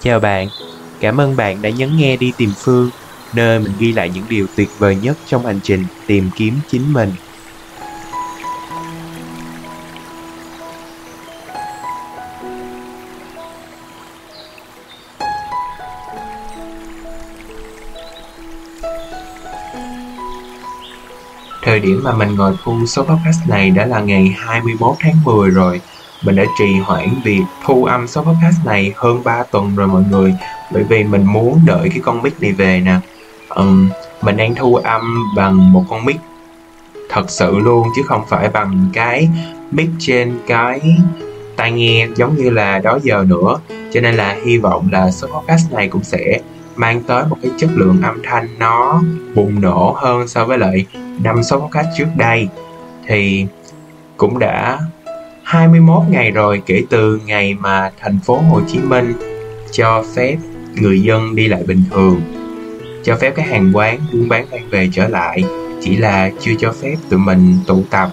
Chào bạn, cảm ơn bạn đã nhấn nghe Đi Tìm Phương, nơi mình ghi lại những điều tuyệt vời nhất trong hành trình tìm kiếm chính mình. Thời điểm mà mình ngồi thu số podcast này đã là ngày 21 tháng 10 rồi. Mình đã trì hoãn việc thu âm số podcast này hơn 3 tuần rồi mọi người. Bởi vì mình muốn đợi cái con mic này về nè. Um, Mình đang thu âm bằng một con mic. Thật sự luôn chứ không phải bằng cái mic trên cái tai nghe giống như là đó giờ nữa. Cho nên là hy vọng là số podcast này cũng sẽ mang tới một cái chất lượng âm thanh nó bùng nổ hơn so với lại năm số podcast trước đây. Thì cũng đã 21 ngày rồi kể từ ngày mà thành phố Hồ Chí Minh cho phép người dân đi lại bình thường, cho phép các hàng quán buôn bán mang về trở lại, chỉ là chưa cho phép tụi mình tụ tập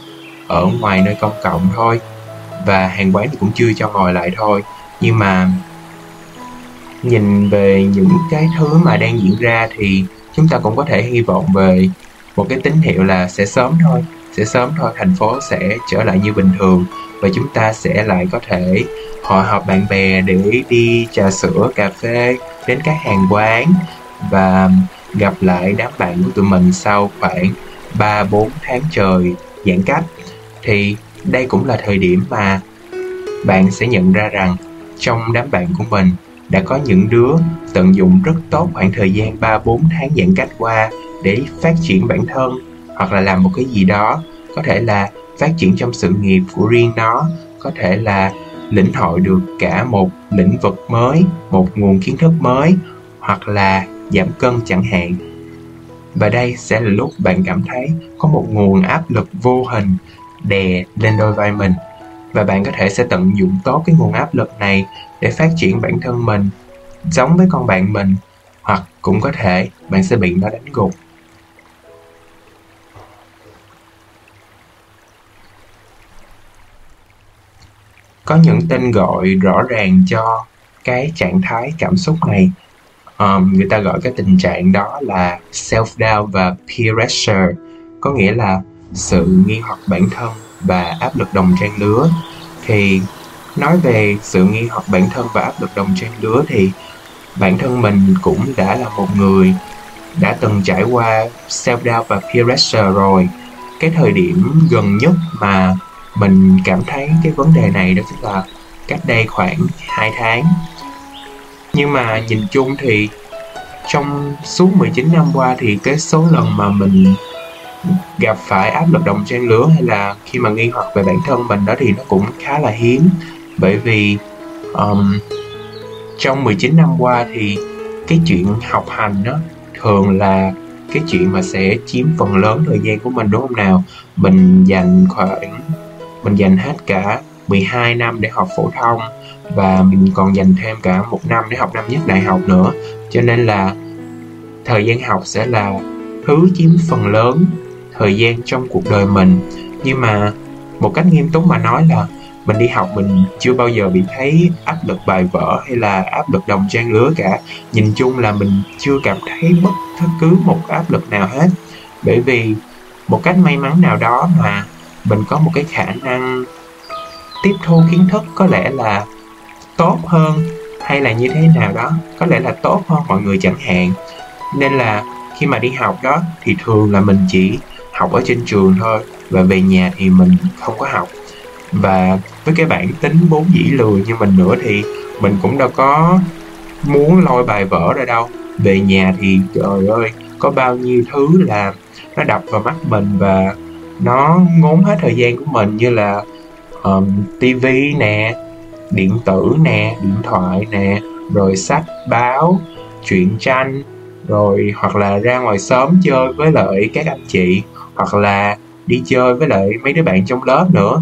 ở ngoài nơi công cộng thôi, và hàng quán thì cũng chưa cho ngồi lại thôi. Nhưng mà nhìn về những cái thứ mà đang diễn ra thì chúng ta cũng có thể hy vọng về một cái tín hiệu là sẽ sớm thôi sẽ sớm thôi, thành phố sẽ trở lại như bình thường và chúng ta sẽ lại có thể hội họp bạn bè để đi trà sữa, cà phê, đến các hàng quán và gặp lại đám bạn của tụi mình sau khoảng 3 4 tháng trời giãn cách. Thì đây cũng là thời điểm mà bạn sẽ nhận ra rằng trong đám bạn của mình đã có những đứa tận dụng rất tốt khoảng thời gian 3 4 tháng giãn cách qua để phát triển bản thân hoặc là làm một cái gì đó, có thể là phát triển trong sự nghiệp của riêng nó, có thể là lĩnh hội được cả một lĩnh vực mới, một nguồn kiến thức mới, hoặc là giảm cân chẳng hạn. Và đây sẽ là lúc bạn cảm thấy có một nguồn áp lực vô hình đè lên đôi vai mình. Và bạn có thể sẽ tận dụng tốt cái nguồn áp lực này để phát triển bản thân mình giống với con bạn mình, hoặc cũng có thể bạn sẽ bị nó đánh gục. Có những tên gọi rõ ràng cho cái trạng thái cảm xúc này. Um, người ta gọi cái tình trạng đó là self doubt và peer pressure có nghĩa là sự nghi hoặc bản thân và áp lực đồng trang lứa. Thì nói về sự nghi hoặc bản thân và áp lực đồng trang lứa thì bản thân mình cũng đã là một người đã từng trải qua self doubt và peer pressure rồi. Cái thời điểm gần nhất mà mình cảm thấy cái vấn đề này đó chính là cách đây khoảng 2 tháng. Nhưng mà nhìn chung thì trong suốt 19 năm qua thì cái số lần mà mình gặp phải áp lực đồng trang lứa hay là khi mà nghi hoặc về bản thân mình đó thì nó cũng khá là hiếm. Bởi vì um, trong 19 năm qua thì cái chuyện học hành đó thường là cái chuyện mà sẽ chiếm phần lớn thời gian của mình đúng không nào? Mình dành khoảng mình dành hết cả 12 năm để học phổ thông và mình còn dành thêm cả một năm để học năm nhất đại học nữa. Cho nên là thời gian học sẽ là thứ chiếm phần lớn thời gian trong cuộc đời mình. Nhưng mà một cách nghiêm túc mà nói là mình đi học mình chưa bao giờ bị thấy áp lực bài vở hay là áp lực đồng trang lứa cả. Nhìn chung là mình chưa cảm thấy bất cứ một áp lực nào hết. Bởi vì một cách may mắn nào đó mà mình có một cái khả năng tiếp thu kiến thức, có lẽ là tốt hơn hay là như thế nào đó, có lẽ là tốt hơn mọi người chẳng hạn. Nên là khi mà đi học đó, thì thường là mình chỉ học ở trên trường thôi và về nhà thì mình không có học. Và với cái bản tính vốn dĩ lười như mình nữa thì mình cũng đâu có muốn lôi bài vở ra đâu. Về nhà thì trời ơi, có bao nhiêu thứ là nó đập vào mắt mình và nó ngốn hết thời gian của mình như là um, tivi nè điện tử nè điện thoại nè rồi sách báo truyện tranh rồi hoặc là ra ngoài sớm chơi với lại các anh chị hoặc là đi chơi với lại mấy đứa bạn trong lớp nữa.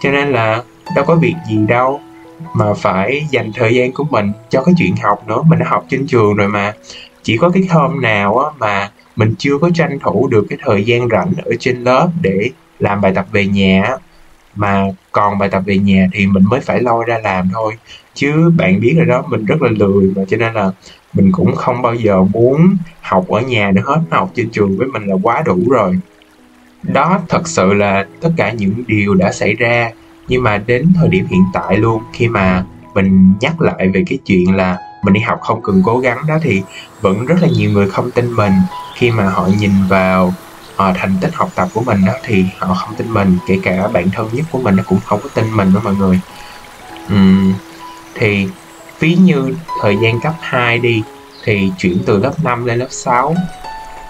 Cho nên là đâu có việc gì đâu mà phải dành thời gian của mình cho cái chuyện học nữa. Mình đã học trên trường rồi mà. Chỉ có cái hôm nào á mà mình chưa có tranh thủ được cái thời gian rảnh ở trên lớp để làm bài tập về nhà mà còn bài tập về nhà thì mình mới phải lôi ra làm thôi. Chứ bạn biết rồi đó, mình rất là lười mà cho nên là mình cũng không bao giờ muốn học ở nhà nữa hết. Học trên trường với mình là quá đủ rồi. Đó, thật sự là tất cả những điều đã xảy ra. Nhưng mà đến thời điểm hiện tại luôn, khi mà mình nhắc lại về cái chuyện là mình đi học không cần cố gắng đó, thì vẫn rất là nhiều người không tin mình khi mà họ nhìn vào uh, thành tích học tập của mình đó thì họ không tin mình kể cả bạn thân nhất của mình nó cũng không có tin mình đó mọi người. Uhm, thì ví như thời gian cấp 2 đi thì chuyển từ lớp 5 lên lớp 6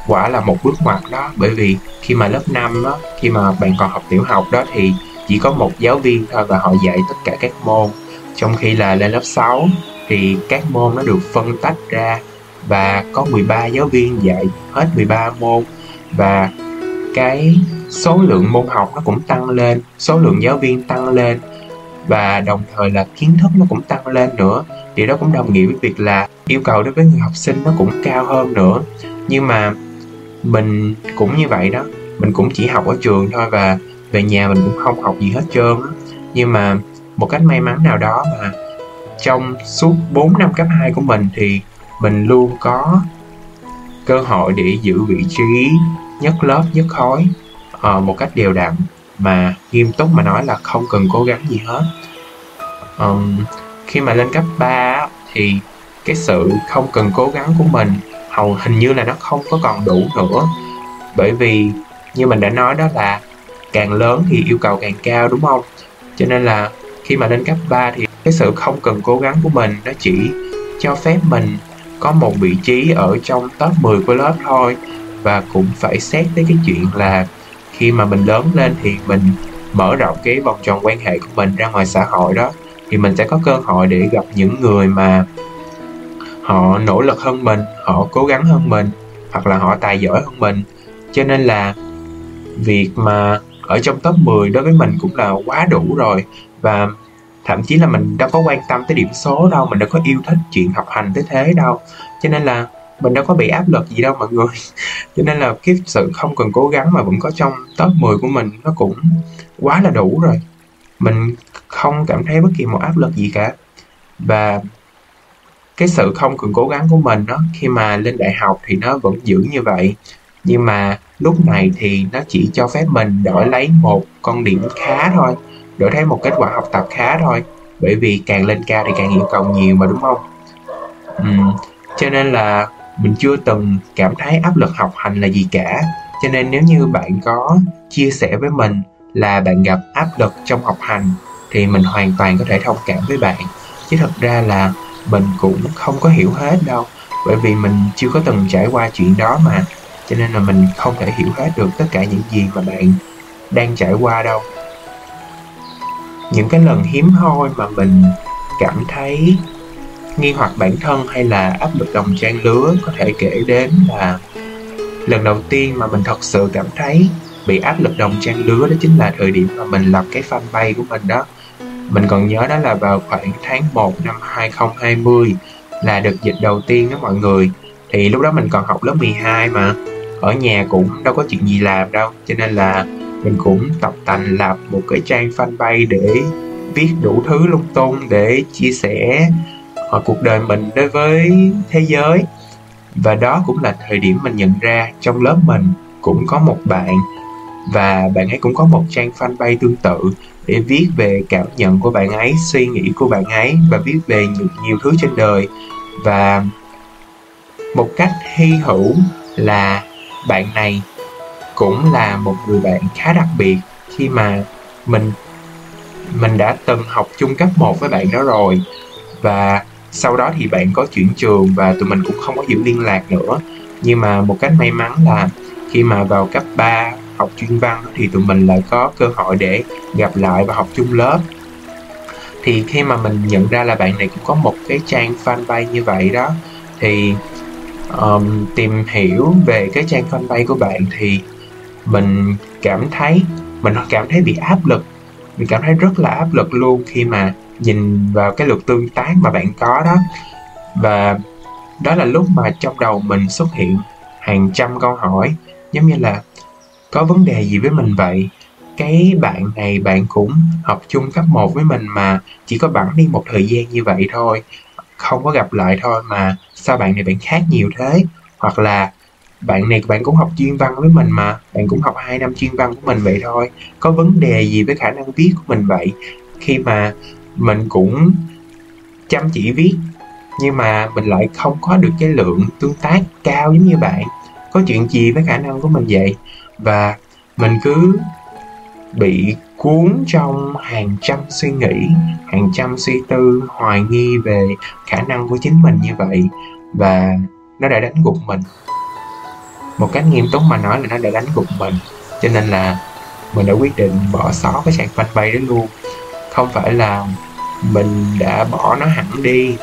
quả là một bước ngoặt đó. Bởi vì khi mà lớp 5 đó, khi mà bạn còn học tiểu học đó thì chỉ có một giáo viên thôi và họ dạy tất cả các môn. Trong khi là lên lớp 6 thì các môn nó được phân tách ra và có 13 giáo viên dạy hết 13 môn. Và cái số lượng môn học nó cũng tăng lên, số lượng giáo viên tăng lên. Và đồng thời là kiến thức nó cũng tăng lên nữa. Thì đó cũng đồng nghĩa với việc là yêu cầu đối với người học sinh nó cũng cao hơn nữa. Nhưng mà mình cũng như vậy đó. Mình cũng chỉ học ở trường thôi và về nhà mình cũng không học gì hết trơn nhưng mà một cách may mắn nào đó mà trong suốt 4 năm cấp 2 của mình thì mình luôn có cơ hội để giữ vị trí nhất lớp nhất khối uh, một cách đều đặn mà nghiêm túc mà nói là không cần cố gắng gì hết. Um, khi mà lên cấp 3 thì cái sự không cần cố gắng của mình hầu hình như là nó không có còn đủ nữa. Bởi vì như mình đã nói đó là càng lớn thì yêu cầu càng cao đúng không? Cho nên là khi mà lên cấp 3 thì cái sự không cần cố gắng của mình nó chỉ cho phép mình có một vị trí ở trong top 10 của lớp thôi. Và cũng phải xét tới cái chuyện là khi mà mình lớn lên thì mình mở rộng cái vòng tròn quan hệ của mình ra ngoài xã hội đó, thì mình sẽ có cơ hội để gặp những người mà họ nỗ lực hơn mình, họ cố gắng hơn mình, hoặc là họ tài giỏi hơn mình. Cho nên là việc mà ở trong top 10 đối với mình cũng là quá đủ rồi. Và thậm chí là mình đâu có quan tâm tới điểm số đâu, mình đâu có yêu thích chuyện học hành tới thế đâu. Cho nên là mình đâu có bị áp lực gì đâu mọi người. Cho nên là cái sự không cần cố gắng mà vẫn có trong top 10 của mình nó cũng quá là đủ rồi. Mình không cảm thấy bất kỳ một áp lực gì cả. Và cái sự không cần cố gắng của mình đó khi mà lên đại học thì nó vẫn giữ như vậy. Nhưng mà lúc này thì nó chỉ cho phép mình đổi lấy một con điểm khá thôi đổi thấy một kết quả học tập khá thôi. Bởi vì càng lên cao thì càng yêu cầu nhiều mà đúng không? Uhm, cho nên là mình chưa từng cảm thấy áp lực học hành là gì cả. Cho nên nếu như bạn có chia sẻ với mình là bạn gặp áp lực trong học hành thì mình hoàn toàn có thể thông cảm với bạn. Chứ thật ra là mình cũng không có hiểu hết đâu bởi vì mình chưa có từng trải qua chuyện đó mà. Cho nên là mình không thể hiểu hết được tất cả những gì mà bạn đang trải qua đâu những cái lần hiếm hoi mà mình cảm thấy nghi hoặc bản thân hay là áp lực đồng trang lứa có thể kể đến là lần đầu tiên mà mình thật sự cảm thấy bị áp lực đồng trang lứa đó chính là thời điểm mà mình lập cái fanpage của mình đó. Mình còn nhớ đó là vào khoảng tháng 1 năm 2020 là đợt dịch đầu tiên đó mọi người. Thì lúc đó mình còn học lớp 12 mà, ở nhà cũng đâu có chuyện gì làm đâu, cho nên là mình cũng tập tành lập một cái trang fanpage để viết đủ thứ lung tung để chia sẻ ờ, cuộc đời mình đối với thế giới. Và đó cũng là thời điểm mình nhận ra trong lớp mình cũng có một bạn và bạn ấy cũng có một trang fanpage tương tự để viết về cảm nhận của bạn ấy suy nghĩ của bạn ấy và viết về nhiều, nhiều thứ trên đời. Và một cách hy hữu là bạn này cũng là một người bạn khá đặc biệt khi mà mình mình đã từng học chung cấp 1 với bạn đó rồi. Và sau đó thì bạn có chuyển trường và tụi mình cũng không có giữ liên lạc nữa. Nhưng mà một cách may mắn là khi mà vào cấp 3 học chuyên văn thì tụi mình lại có cơ hội để gặp lại và học chung lớp. Thì khi mà mình nhận ra là bạn này cũng có một cái trang fanpage như vậy đó thì um, tìm hiểu về cái trang fanpage của bạn thì mình cảm thấy, mình cảm thấy bị áp lực. Mình cảm thấy rất là áp lực luôn khi mà nhìn vào cái lượt tương tác mà bạn có đó. Và đó là lúc mà trong đầu mình xuất hiện hàng trăm câu hỏi, giống như là, có vấn đề gì với mình vậy? Cái bạn này bạn cũng học chung cấp 1 với mình mà chỉ có bẵng đi một thời gian như vậy thôi. Không có gặp lại thôi mà sao bạn này bạn khác nhiều thế? Hoặc là bạn này bạn cũng học chuyên văn với mình mà. Bạn cũng học 2 năm chuyên văn của mình vậy thôi. Có vấn đề gì với khả năng viết của mình vậy? Khi mà mình cũng chăm chỉ viết, nhưng mà mình lại không có được cái lượng tương tác cao giống như bạn. Có chuyện gì với khả năng của mình vậy? Và mình cứ bị cuốn trong hàng trăm suy nghĩ, hàng trăm suy tư, hoài nghi về khả năng của chính mình như vậy. Và nó đã đánh gục mình một cách nghiêm túc mà nói là nó đã đánh gục mình. Cho nên là mình đã quyết định bỏ xó cái sàn fanpage đó luôn. Không phải là mình đã bỏ nó hẳn đi,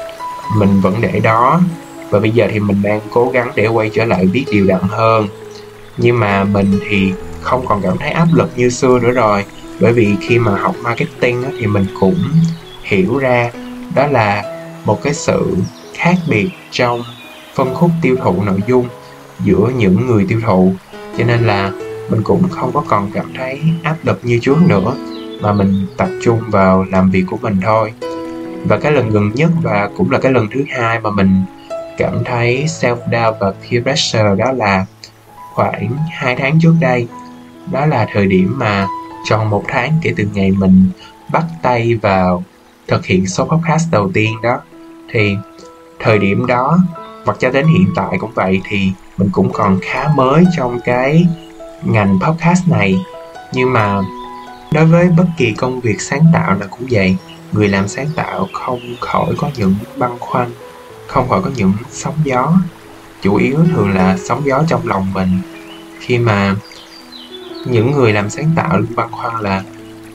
mình vẫn để đó. Và bây giờ thì mình đang cố gắng để quay trở lại viết điều đặn hơn. Nhưng mà mình thì không còn cảm thấy áp lực như xưa nữa rồi. Bởi vì khi mà học marketing thì mình cũng hiểu ra đó là một cái sự khác biệt trong phân khúc tiêu thụ nội dung giữa những người tiêu thụ. Cho nên là mình cũng không có còn cảm thấy áp lực như trước nữa, mà mình tập trung vào làm việc của mình thôi. Và cái lần gần nhất và cũng là cái lần thứ hai mà mình cảm thấy self doubt và peer pressure đó là khoảng 2 tháng trước đây. Đó là thời điểm mà tròn một tháng kể từ ngày mình bắt tay vào thực hiện số podcast đầu tiên đó. Thì thời điểm đó Mặc cho đến hiện tại cũng vậy thì mình cũng còn khá mới trong cái ngành podcast này. Nhưng mà đối với bất kỳ công việc sáng tạo nào cũng vậy, người làm sáng tạo không khỏi có những băn khoăn, không khỏi có những sóng gió. Chủ yếu thường là sóng gió trong lòng mình. Khi mà những người làm sáng tạo luôn băn khoăn là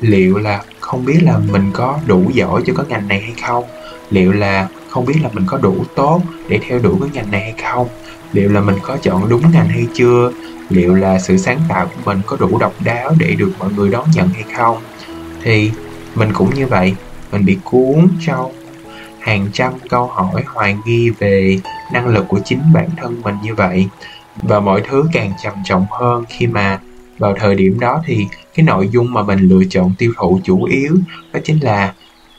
liệu là không biết là mình có đủ giỏi cho cái ngành này hay không? Liệu là không biết là mình có đủ tốt để theo đuổi cái ngành này hay không? Liệu là mình có chọn đúng ngành hay chưa? Liệu là sự sáng tạo của mình có đủ độc đáo để được mọi người đón nhận hay không? Thì mình cũng như vậy, mình bị cuốn trong hàng trăm câu hỏi hoài nghi về năng lực của chính bản thân mình như vậy. Và mọi thứ càng trầm trọng hơn khi mà vào thời điểm đó thì cái nội dung mà mình lựa chọn tiêu thụ chủ yếu đó chính là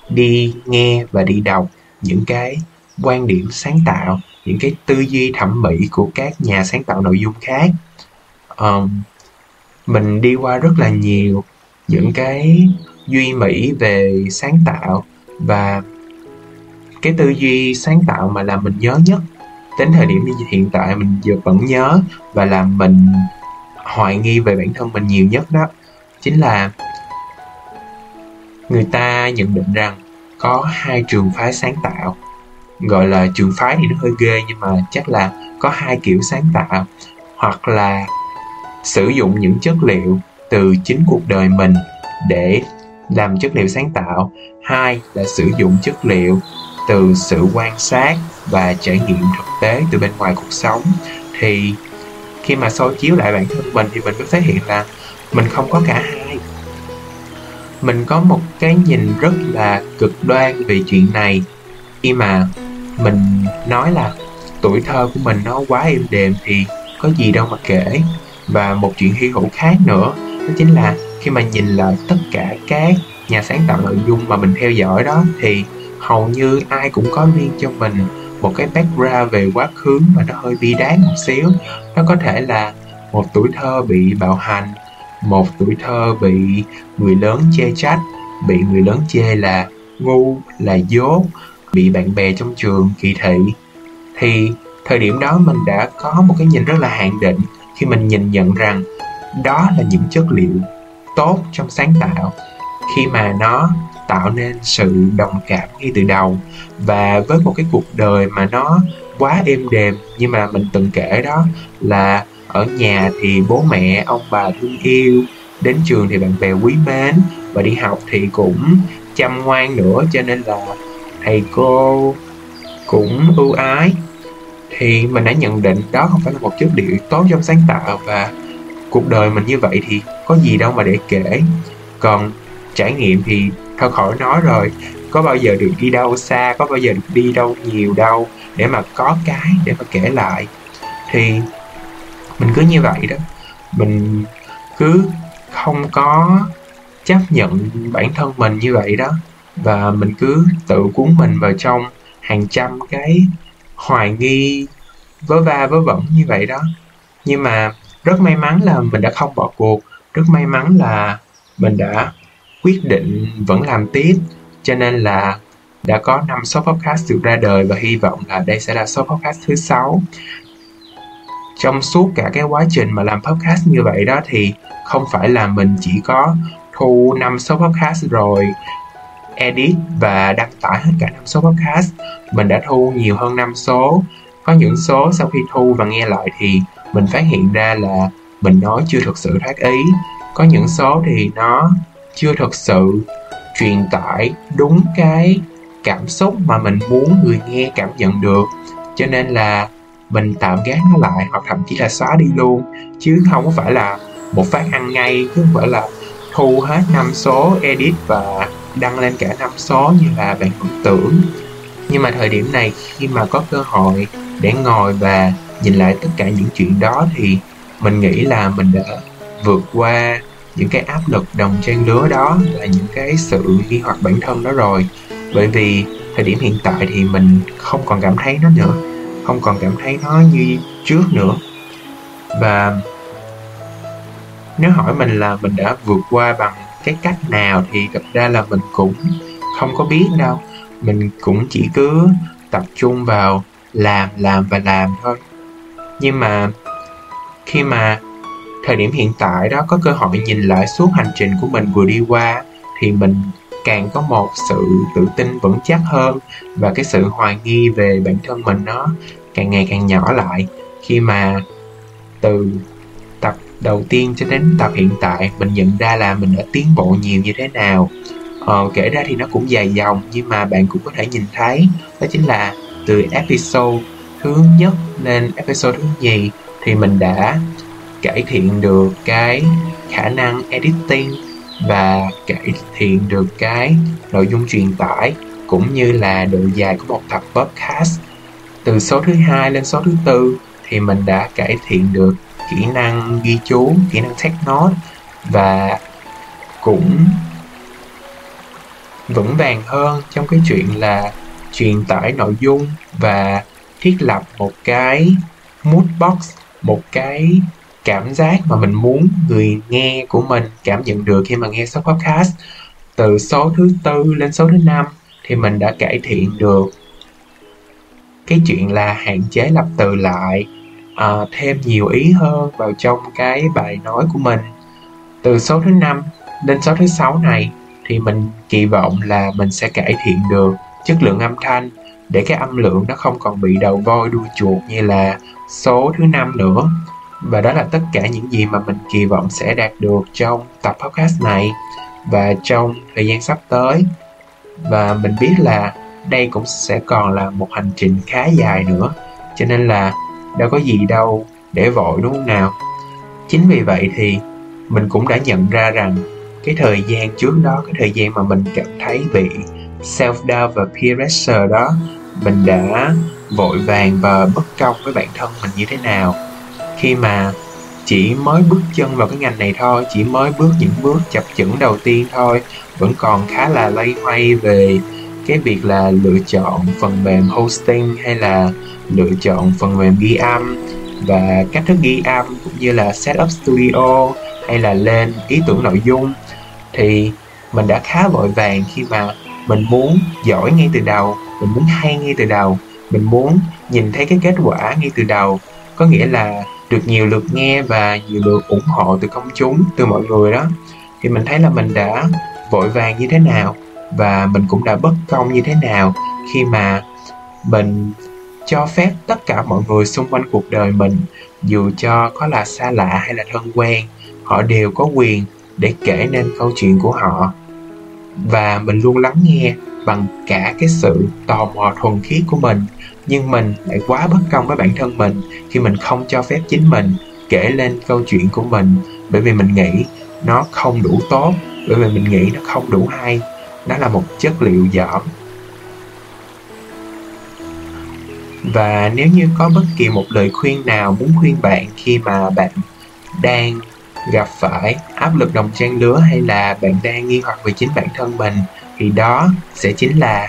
đi nghe và đi đọc những cái quan điểm sáng tạo những cái tư duy thẩm mỹ của các nhà sáng tạo nội dung khác. Um, mình đi qua rất là nhiều những cái duy mỹ về sáng tạo và cái tư duy sáng tạo mà làm mình nhớ nhất. Đến thời điểm hiện tại mình vẫn nhớ và làm mình hoài nghi về bản thân mình nhiều nhất đó chính là người ta nhận định rằng có hai trường phái sáng tạo. Gọi là trường phái thì nó hơi ghê, nhưng mà chắc là có hai kiểu sáng tạo. Hoặc là sử dụng những chất liệu từ chính cuộc đời mình để làm chất liệu sáng tạo. Hai là sử dụng chất liệu từ sự quan sát và trải nghiệm thực tế từ bên ngoài cuộc sống. Thì khi mà soi chiếu lại bản thân mình thì mình mới phát hiện là mình không có cả hai mình có một cái nhìn rất là cực đoan về chuyện này. Khi mà mình nói là tuổi thơ của mình nó quá êm đềm thì có gì đâu mà kể. Và một chuyện hy hữu khác nữa, đó chính là khi mà nhìn lại tất cả các nhà sáng tạo nội dung mà mình theo dõi đó, thì hầu như ai cũng có riêng cho mình một cái background về quá khứ mà nó hơi bi đát một xíu. Nó có thể là một tuổi thơ bị bạo hành một tuổi thơ bị người lớn chê trách, bị người lớn chê là ngu, là dốt bị bạn bè trong trường kỳ thị. Thì thời điểm đó mình đã có một cái nhìn rất là hạn định khi mình nhìn nhận rằng đó là những chất liệu tốt trong sáng tạo, khi mà nó tạo nên sự đồng cảm ngay từ đầu. Và với một cái cuộc đời mà nó quá êm đềm nhưng mà mình từng kể đó là ở nhà thì bố mẹ, ông bà thương yêu. Đến trường thì bạn bè quý mến. Và đi học thì cũng chăm ngoan nữa, cho nên là thầy cô cũng ưu ái. Thì mình đã nhận định đó không phải là một chất liệu tốt trong sáng tạo. Và cuộc đời mình như vậy thì có gì đâu mà để kể. Còn trải nghiệm thì thôi khỏi nói rồi. Có bao giờ được đi đâu xa, có bao giờ được đi đâu nhiều đâu để mà có cái để mà kể lại. Thì mình cứ như vậy đó. Mình cứ không có chấp nhận bản thân mình như vậy đó. Và mình cứ tự cuốn mình vào trong hàng trăm cái hoài nghi, vớ va, vớ vẩn như vậy đó. Nhưng mà rất may mắn là mình đã không bỏ cuộc. Rất may mắn là mình đã quyết định vẫn làm tiếp. Cho nên là đã có năm số podcast được ra đời và hy vọng là đây sẽ là số podcast thứ sáu trong suốt cả cái quá trình mà làm podcast như vậy đó thì không phải là mình chỉ có thu năm số podcast rồi edit và đăng tải hết cả năm số podcast. Mình đã thu nhiều hơn năm số. Có những số sau khi thu và nghe lại thì mình phát hiện ra là mình nói chưa thực sự thoát ý. Có những số thì nó chưa thực sự truyền tải đúng cái cảm xúc mà mình muốn người nghe cảm nhận được. Cho nên là mình tạm gác nó lại hoặc thậm chí là xóa đi luôn. Chứ không có phải là một phát ăn ngay, chứ không phải là thu hết năm số edit và đăng lên cả năm số như là bạn tưởng tưởng. Nhưng mà thời điểm này khi mà có cơ hội để ngồi và nhìn lại tất cả những chuyện đó thì mình nghĩ là mình đã vượt qua những cái áp lực đồng trang lứa đó là những cái sự nghi hoặc bản thân đó rồi. Bởi vì thời điểm hiện tại thì mình không còn cảm thấy nó nữa không còn cảm thấy nó như trước nữa. Và nếu hỏi mình là mình đã vượt qua bằng cái cách nào thì thật ra là mình cũng không có biết đâu. Mình cũng chỉ cứ tập trung vào làm làm và làm thôi. Nhưng mà khi mà thời điểm hiện tại đó có cơ hội nhìn lại suốt hành trình của mình vừa đi qua thì mình càng có một sự tự tin vững chắc hơn và cái sự hoài nghi về bản thân mình nó càng ngày càng nhỏ lại. Khi mà từ tập đầu tiên cho đến tập hiện tại mình nhận ra là mình đã tiến bộ nhiều như thế nào. Ờ, kể ra thì nó cũng dài dòng nhưng mà bạn cũng có thể nhìn thấy đó chính là từ episode thứ nhất lên episode thứ nhì thì mình đã cải thiện được cái khả năng editing và cải thiện được cái nội dung truyền tải cũng như là độ dài của một tập podcast. Từ số thứ hai lên số thứ tư thì mình đã cải thiện được kỹ năng ghi chú, kỹ năng take note và cũng vững vàng hơn trong cái chuyện là truyền tải nội dung và thiết lập một cái mood box, một cái cảm giác mà mình muốn người nghe của mình cảm nhận được khi mà nghe số podcast. Từ số thứ tư lên số thứ năm thì mình đã cải thiện được cái chuyện là hạn chế lặp từ lại uh, thêm nhiều ý hơn vào trong cái bài nói của mình. Từ số thứ năm đến số thứ sáu này thì mình kỳ vọng là mình sẽ cải thiện được chất lượng âm thanh để cái âm lượng nó không còn bị đầu voi đuôi chuột như là số thứ năm nữa và đó là tất cả những gì mà mình kỳ vọng sẽ đạt được trong tập podcast này và trong thời gian sắp tới. Và mình biết là đây cũng sẽ còn là một hành trình khá dài nữa, cho nên là đâu có gì đâu để vội, đúng không nào? Chính vì vậy thì mình cũng đã nhận ra rằng cái thời gian trước đó, cái thời gian mà mình cảm thấy bị self doubt và peer pressure đó, mình đã vội vàng và bất công với bản thân mình như thế nào khi mà chỉ mới bước chân vào cái ngành này thôi, chỉ mới bước những bước chập chững đầu tiên thôi, vẫn còn khá là lay hoay về cái việc là lựa chọn phần mềm hosting hay là lựa chọn phần mềm ghi âm và cách thức ghi âm cũng như là setup studio hay là lên ý tưởng nội dung. Thì mình đã khá vội vàng khi mà mình muốn giỏi ngay từ đầu, mình muốn hay ngay từ đầu, mình muốn nhìn thấy cái kết quả ngay từ đầu. Có nghĩa là được nhiều lượt nghe và nhiều lượt ủng hộ từ công chúng, từ mọi người đó. Thì mình thấy là mình đã vội vàng như thế nào và mình cũng đã bất công như thế nào khi mà mình cho phép tất cả mọi người xung quanh cuộc đời mình, dù cho có là xa lạ hay là thân quen, họ đều có quyền để kể nên câu chuyện của họ và mình luôn lắng nghe bằng cả cái sự tò mò thuần khiết của mình. Nhưng mình lại quá bất công với bản thân mình khi mình không cho phép chính mình kể lên câu chuyện của mình. Bởi vì mình nghĩ nó không đủ tốt, bởi vì mình nghĩ nó không đủ hay. Nó là một chất liệu dởm. Và nếu như có bất kỳ một lời khuyên nào muốn khuyên bạn khi mà bạn đang gặp phải áp lực đồng trang lứa hay là bạn đang nghi hoặc về chính bản thân mình, thì đó sẽ chính là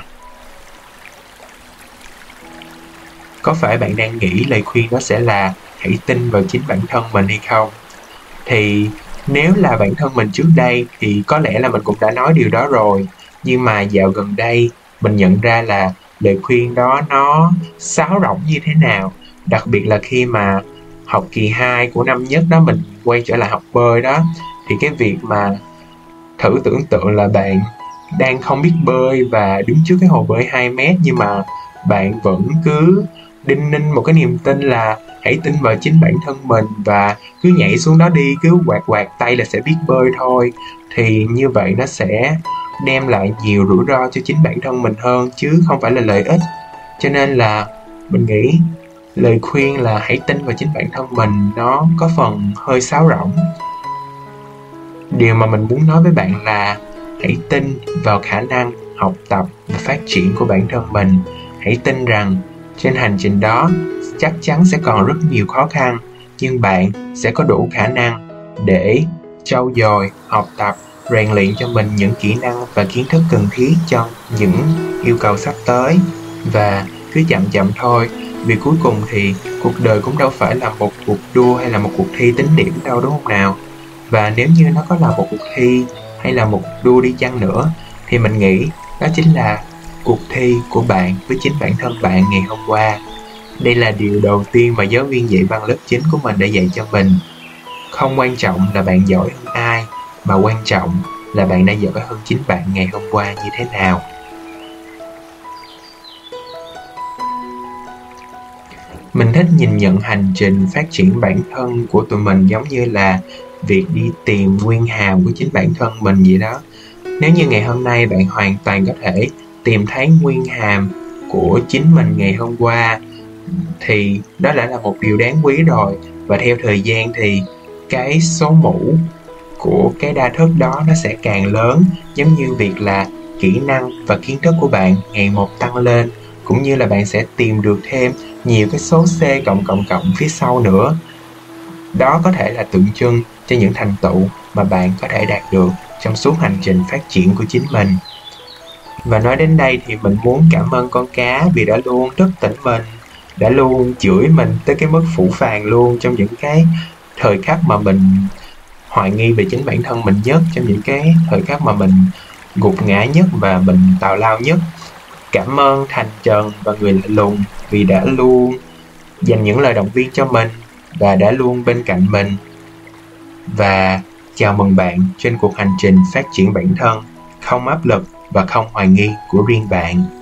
có phải bạn đang nghĩ lời khuyên đó sẽ là hãy tin vào chính bản thân mình hay không? Thì nếu là bản thân mình trước đây thì có lẽ là mình cũng đã nói điều đó rồi, nhưng mà dạo gần đây mình nhận ra là lời khuyên đó nó sáo rỗng như thế nào, đặc biệt là khi mà học kỳ 2 của năm nhất đó, mình quay trở lại học bơi đó. Thì cái việc mà thử tưởng tượng là bạn đang không biết bơi và đứng trước cái hồ bơi 2 mét, nhưng mà bạn vẫn cứ đinh ninh một cái niềm tin là hãy tin vào chính bản thân mình và cứ nhảy xuống đó đi, cứ quạt quạt tay là sẽ biết bơi thôi. Thì như vậy nó sẽ đem lại nhiều rủi ro cho chính bản thân mình hơn, chứ không phải là lợi ích. Cho nên là mình nghĩ lời khuyên là hãy tin vào chính bản thân mình, nó có phần hơi sáo rỗng. Điều mà mình muốn nói với bạn là hãy tin vào khả năng học tập và phát triển của bản thân mình. Hãy tin rằng trên hành trình đó chắc chắn sẽ còn rất nhiều khó khăn, nhưng bạn sẽ có đủ khả năng để trau dồi, học tập, rèn luyện cho mình những kỹ năng và kiến thức cần thiết cho những yêu cầu sắp tới. Và cứ chậm chậm thôi vì cuối cùng thì cuộc đời cũng đâu phải là một cuộc đua hay là một cuộc thi tính điểm đâu, đúng không nào? Và nếu như nó có là một cuộc thi hay là một đua đi chăng nữa, thì mình nghĩ đó chính là cuộc thi của bạn với chính bản thân bạn ngày hôm qua. Đây là điều đầu tiên mà giáo viên dạy văn lớp 9 của mình đã dạy cho mình. Không quan trọng là bạn giỏi hơn ai, mà quan trọng là bạn đã giỏi hơn chính bạn ngày hôm qua như thế nào. Mình thích nhìn nhận hành trình phát triển bản thân của tụi mình giống như là việc đi tìm nguyên hàm của chính bản thân mình vậy đó. Nếu như ngày hôm nay bạn hoàn toàn có thể tìm thấy nguyên hàm của chính mình ngày hôm qua, thì đó đã là một điều đáng quý rồi. Và theo thời gian thì cái số mũ của cái đa thức đó nó sẽ càng lớn, giống như việc là kỹ năng và kiến thức của bạn ngày một tăng lên cũng như là bạn sẽ tìm được thêm nhiều cái số C cộng cộng cộng phía sau nữa. Đó có thể là tượng trưng cho những thành tựu mà bạn có thể đạt được trong suốt hành trình phát triển của chính mình. Và nói đến đây thì mình muốn cảm ơn con cá vì đã luôn rất tỉnh mình, đã luôn chửi mình tới cái mức phủ phàng luôn trong những cái thời khắc mà mình hoài nghi về chính bản thân mình nhất, trong những cái thời khắc mà mình gục ngã nhất và mình tào lao nhất cảm ơn thành trần và người lạ lùng vì đã luôn dành những lời động viên cho mình và đã luôn bên cạnh mình. Và chào mừng bạn trên cuộc hành trình phát triển bản thân, không áp lực và không hoài nghi của riêng bạn.